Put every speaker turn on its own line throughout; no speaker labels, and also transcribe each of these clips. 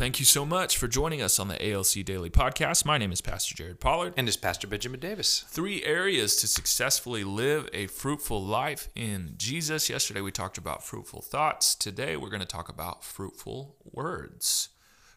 Thank you so much for joining us on the ALC Daily Podcast. My name is Pastor Jared Pollard.
And is Pastor Benjamin Davis.
Three areas to successfully live a fruitful life in Jesus. Yesterday we talked about fruitful thoughts. Today we're going to talk about fruitful words.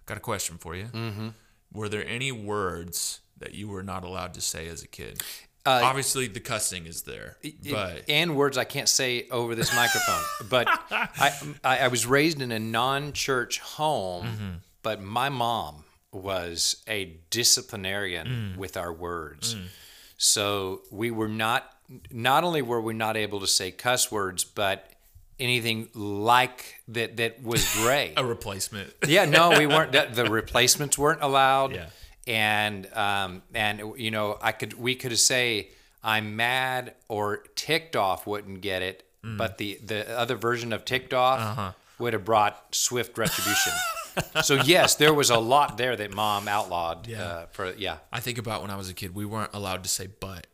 Got a question for you. Mm-hmm. Were there any words that you were not allowed to say as a kid?
Uh,
Obviously, the cussing is there, but
and words I can't say over this microphone. but I, I, I was raised in a non-church home,
Mm-hmm.
But my mom was a disciplinarian
Mm.
with our words. So we were not. Not only were we not able to say cuss words, but anything like that that was gray.
a replacement.
yeah, no, we weren't. The, the replacements weren't allowed.
Yeah.
And um, and you know, I could we could say I'm mad or ticked off wouldn't get it,
Mm.
but the the other version of ticked off
Uh-huh.
would have brought swift retribution. so yes, there was a lot there that mom outlawed.
Yeah.
Uh, for yeah.
I think about when I was a kid, we weren't allowed to say butt.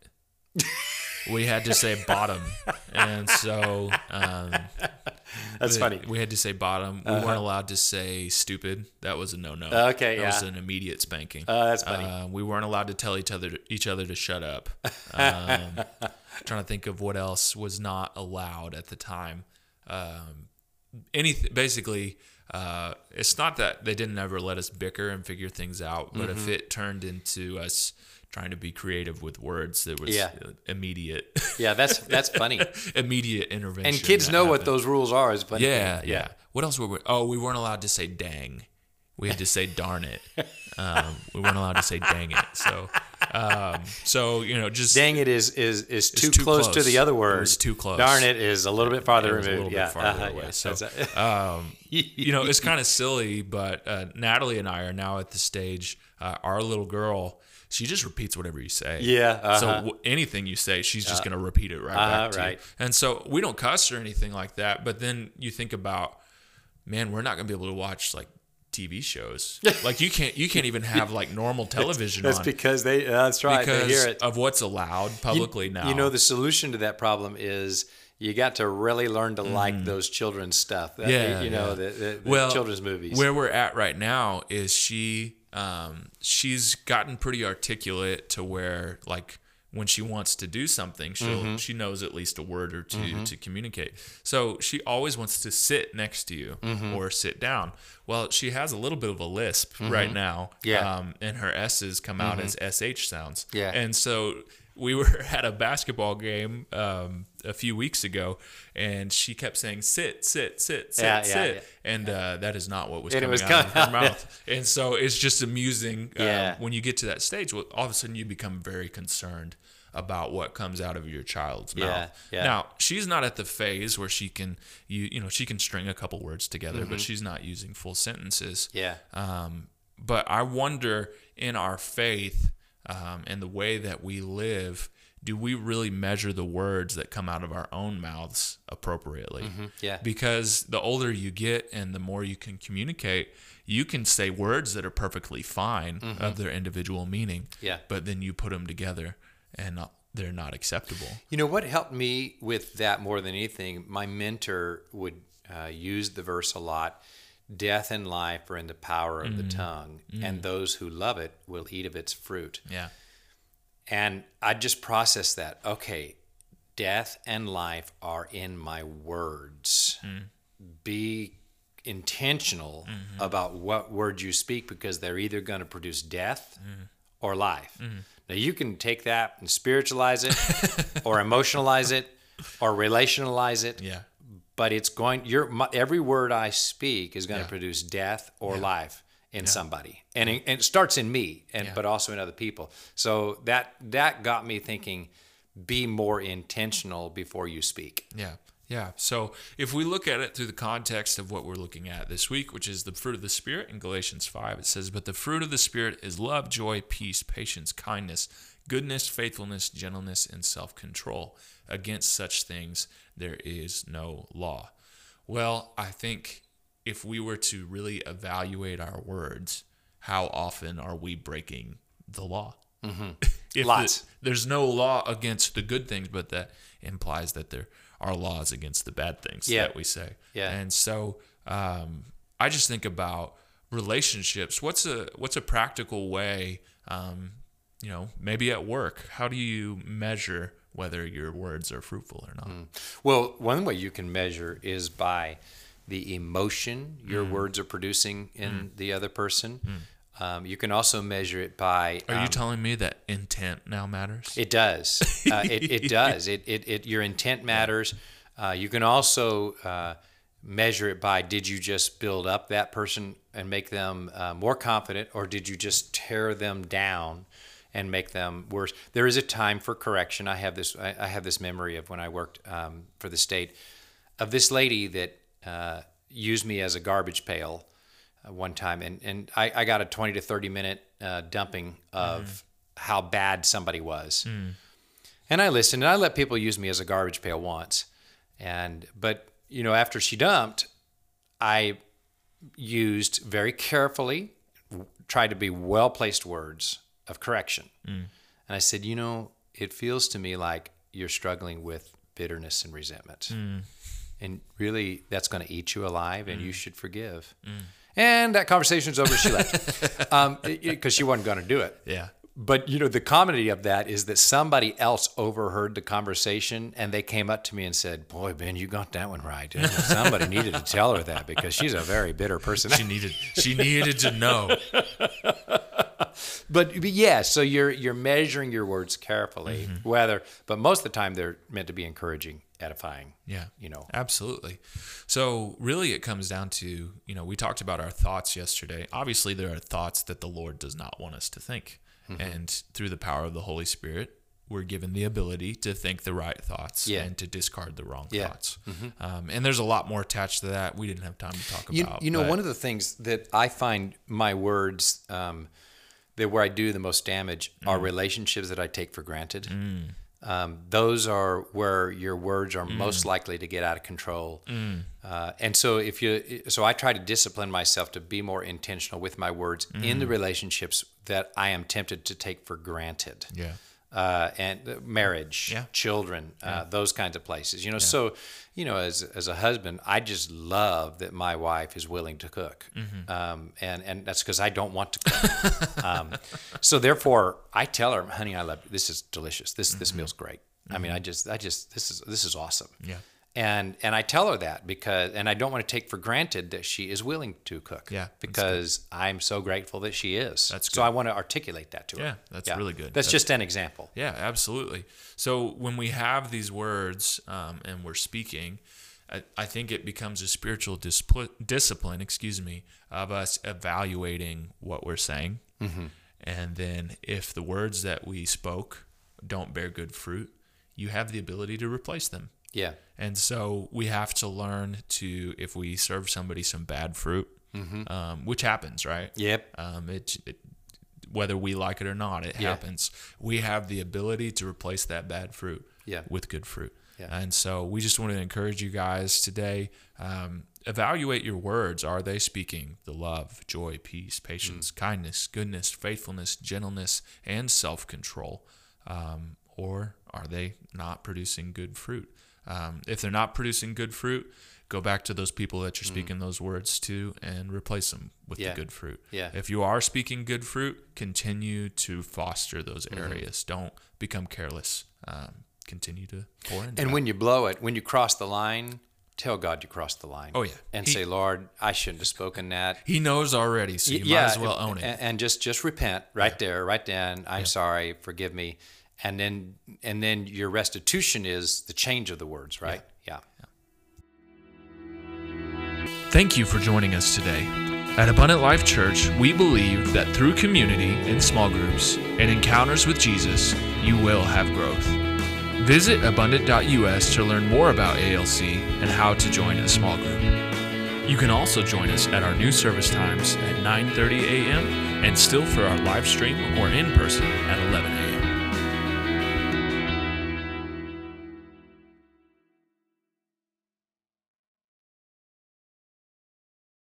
we had to say bottom, and so um,
That's
we,
funny. Uh-huh.
We had to say bottom. We weren't allowed to say stupid. That was a no no.
Okay,
that was an immediate spanking.
Uh, that's funny.
Uh, we weren't allowed to tell each other each other to shut up. Um, trying to think of what else was not allowed at the time. Um, anything basically. Uh, it's not that they didn't ever let us bicker and figure things out, but
Mm-hmm.
if it turned into us trying to be creative with words, there was
Yeah.
immediate,
Yeah, that's that's funny.
immediate intervention.
And kids know what those rules are. Is funny.
Yeah, yeah, What else were we? Oh, we weren't allowed to say dang. We had to say darn it. Um, we weren't allowed to say dang it. So, um, so you know, just
Dang it is is is too,
too
close, to the other word.
was too close.
Darn it is a little bit farther
it was a
removed.
little
yeah.
bit farther
uh-huh,
away.
yeah.
So, um, you know, it's kind of silly, but uh, Natalie and I are now at the stage. Uh, our little girl, she just repeats whatever you say.
Yeah, uh-huh.
So w- anything you say, she's just going to repeat it right
uh-huh,
back to
right.
you. And so we don't cuss or anything like that. But then you think about, man, we're not going to be able to watch like TV shows. like you can't, you can't even have like normal television
That's
on
because they. uh, that's right.
because
they hear it
of what's allowed publicly now.
You know, the solution to that problem is you got to really learn to like those children's stuff. That-
Mm. Yeah,
you know,
yeah.
the, the, the
well,
children's movies.
Where we're at right now is she um, she's gotten pretty articulate to where like when she wants to do something, she'll
Mm-hmm.
she knows at least a word or 2 to communicate. So she always wants to sit next to you
Mm-hmm.
or sit down. Well, she has a little bit of a lisp right now.
Mm-hmm. Yeah. Mm-hmm.
Um, and her S's come out as SH sounds.
Yeah.
And so we were at a basketball game um, a few weeks ago, and she kept saying "sit, sit, sit, sit,
Yeah, yeah,
sit,"
yeah.
and uh, that is not what was
And
coming
was
out of her mouth. And so it's just amusing uh,
Yeah.
when you get to that stage. Well, all of a sudden you become very concerned about what comes out of your child's
Yeah,
mouth.
yeah.
Now she's not at the phase where she can you you know she can string a couple words together, but she's not using full sentences.
Mm-hmm. yeah.
Um, but I wonder in our faith um, and the way that we live, do we really measure the words that come out of our own mouths appropriately?
Mm-hmm. yeah.
Because the older you get and the more you can communicate, you can say words that are perfectly fine of their individual meaning.
Mm-hmm. Yeah.
But then you put them together and they're not acceptable.
You know what helped me with that more than anything? My mentor would uh, use the verse a lot. Death and life are in the power of the mm-hmm. tongue, and mm-hmm. those who love it will eat of its fruit.
Yeah.
And I just processed that. Okay, death and life are in my words. Mm. Be intentional mm-hmm. about what words you speak because they're either going to produce death mm. or life. Now, you can take that and spiritualize it or emotionalize it or relationalize it.
Yeah.
But it's going, your, my, every word I speak is going
Yeah.
to produce death or life in somebody. And it, and it starts in me, and
Yeah.
but also in other people. So that that got me thinking be more intentional before you speak.
Yeah. Yeah. So if we look at it through the context of what we're looking at this week, which is the fruit of the Spirit in Galatians 5, it says, But the fruit of the Spirit is love, joy, peace, patience, kindness, goodness, faithfulness, gentleness, and self control. Against such things there is no law. Well, I think if we were to really evaluate our words, how often are we breaking the law?
Mm-hmm. Lots.
the- there's no law against the good things, but that implies that there are laws against the bad things
Yeah.
that we say.
Yeah.
And so um, I just think about relationships. What's a what's a practical way? Um, you know, maybe at work. How do you measure whether your words are fruitful or not?
Mm. Well, one way you can measure is by the emotion your
Mm.
words are producing in the other person. Um, you can also measure it by.
Are you
um,
telling me that intent now matters?
It does. Uh, it, it does. It, it, it, your intent matters. Uh, you can also uh, measure it by did you just build up that person and make them uh, more confident, or did you just tear them down and make them worse? There is a time for correction. I have this. I, I have this memory of when I worked um, for the state of this lady that uh, used me as a garbage pail uh, one time, and and I, I got a twenty to thirty minute uh, dumping of how bad somebody was, and I listened, and I let people use me as a garbage pail once, and but you know after she dumped, I used very carefully, tried to be well placed words of correction, mm. and I said, you know, it feels to me like you're struggling with bitterness and resentment. Mm. And really that's going to eat you alive and you mm. should forgive. And that conversation's over she left. Um because she wasn't going to do it.
Yeah.
but you know the comedy of that is that somebody else overheard the conversation and they came up to me and said boy ben you got that one right somebody needed to tell her that because she's a very bitter person.
She needed she needed to know.
but, but yeah so you're you're measuring your words carefully whether but most of the time they're meant to be encouraging edifying
Yeah.
you know
Absolutely. So, really, it comes down to, you know, we talked about our thoughts yesterday. Obviously, there are thoughts that the Lord does not want us to think.
Mm-hmm.
And through the power of the Holy Spirit, we're given the ability to think the right thoughts
Yeah.
and to discard the wrong
Yeah. Mm-hmm.
thoughts. Um, and there's a lot more attached to that. We didn't have time to talk
You,
about.
you know, one of the things that I find my words um, that where I do the most damage are
Mm.
relationships that I take for granted. Um, those are where your words are
Mm.
most likely to get out of control. Uh, and so, if you, so I try to discipline myself to be more intentional with my words in
Mm.
the relationships that I am tempted to take for granted
yeah.
Uh, and uh, marriage,
Yeah.
children, uh, those kinds of places. You know, so you know, as as a husband, I just love that my wife is willing to cook,
Mm-hmm.
um, and and that's because I don't want to cook. um, so therefore, I tell her, "Honey, I love you. This is delicious. This this meal's great. I mean, I just I just this is this is awesome."
Mm-hmm. Yeah.
And and I tell her that because and I don't want to take for granted that she is willing to cook.
Yeah,
Because I'm so grateful that she is.
That's good. so.
I want to articulate that to her.
Yeah, that's really good.
That's,
That's-
just an example.
Yeah, absolutely. So when we have these words um, and we're speaking, I, I think it becomes a spiritual displ- discipline, excuse me, of us evaluating what we're saying.
Mm-hmm.
And then if the words that we spoke don't bear good fruit, you have the ability to replace them.
Yeah.
And so we have to learn to, if we serve somebody some bad fruit,
Mm-hmm.
um, which happens, right?
Yep.
Um, it, it, whether we like it or not, it
Yeah.
happens. We have the ability to replace that bad fruit
Yeah.
with good fruit.
Yeah.
And so we just want to encourage you guys today. Um, evaluate your words. Are they speaking the love, joy, peace, patience, kindness, goodness, faithfulness, gentleness, and self control? Um, or are they not producing good fruit? Um, if they're not producing good fruit, go back to those people that you're speaking those words to and replace them with
Yeah.
the good fruit.
Yeah.
If you are speaking good fruit, continue to foster those
Mm-hmm.
areas. Don't become careless. Um, continue to pour into
And
that.
when you blow it, when you cross the line, tell God you crossed the line.
Oh, yeah.
And
He-
say, Lord, I shouldn't have spoken that.
he knows already, so you
yeah,
might as well own it.
And, and just just repent right there, right then. I'm sorry, forgive me. And then and then your restitution is the change of the words, right? Yeah.
Thank you for joining us today. At Abundant Life Church, we believe that through community in small groups and encounters with Jesus, you will have growth. Visit abundant.us to learn more about ALC and how to join a small group. You can also join us at our new service times at 9:30 a.m. and still for our live stream or in person at 11 a.m.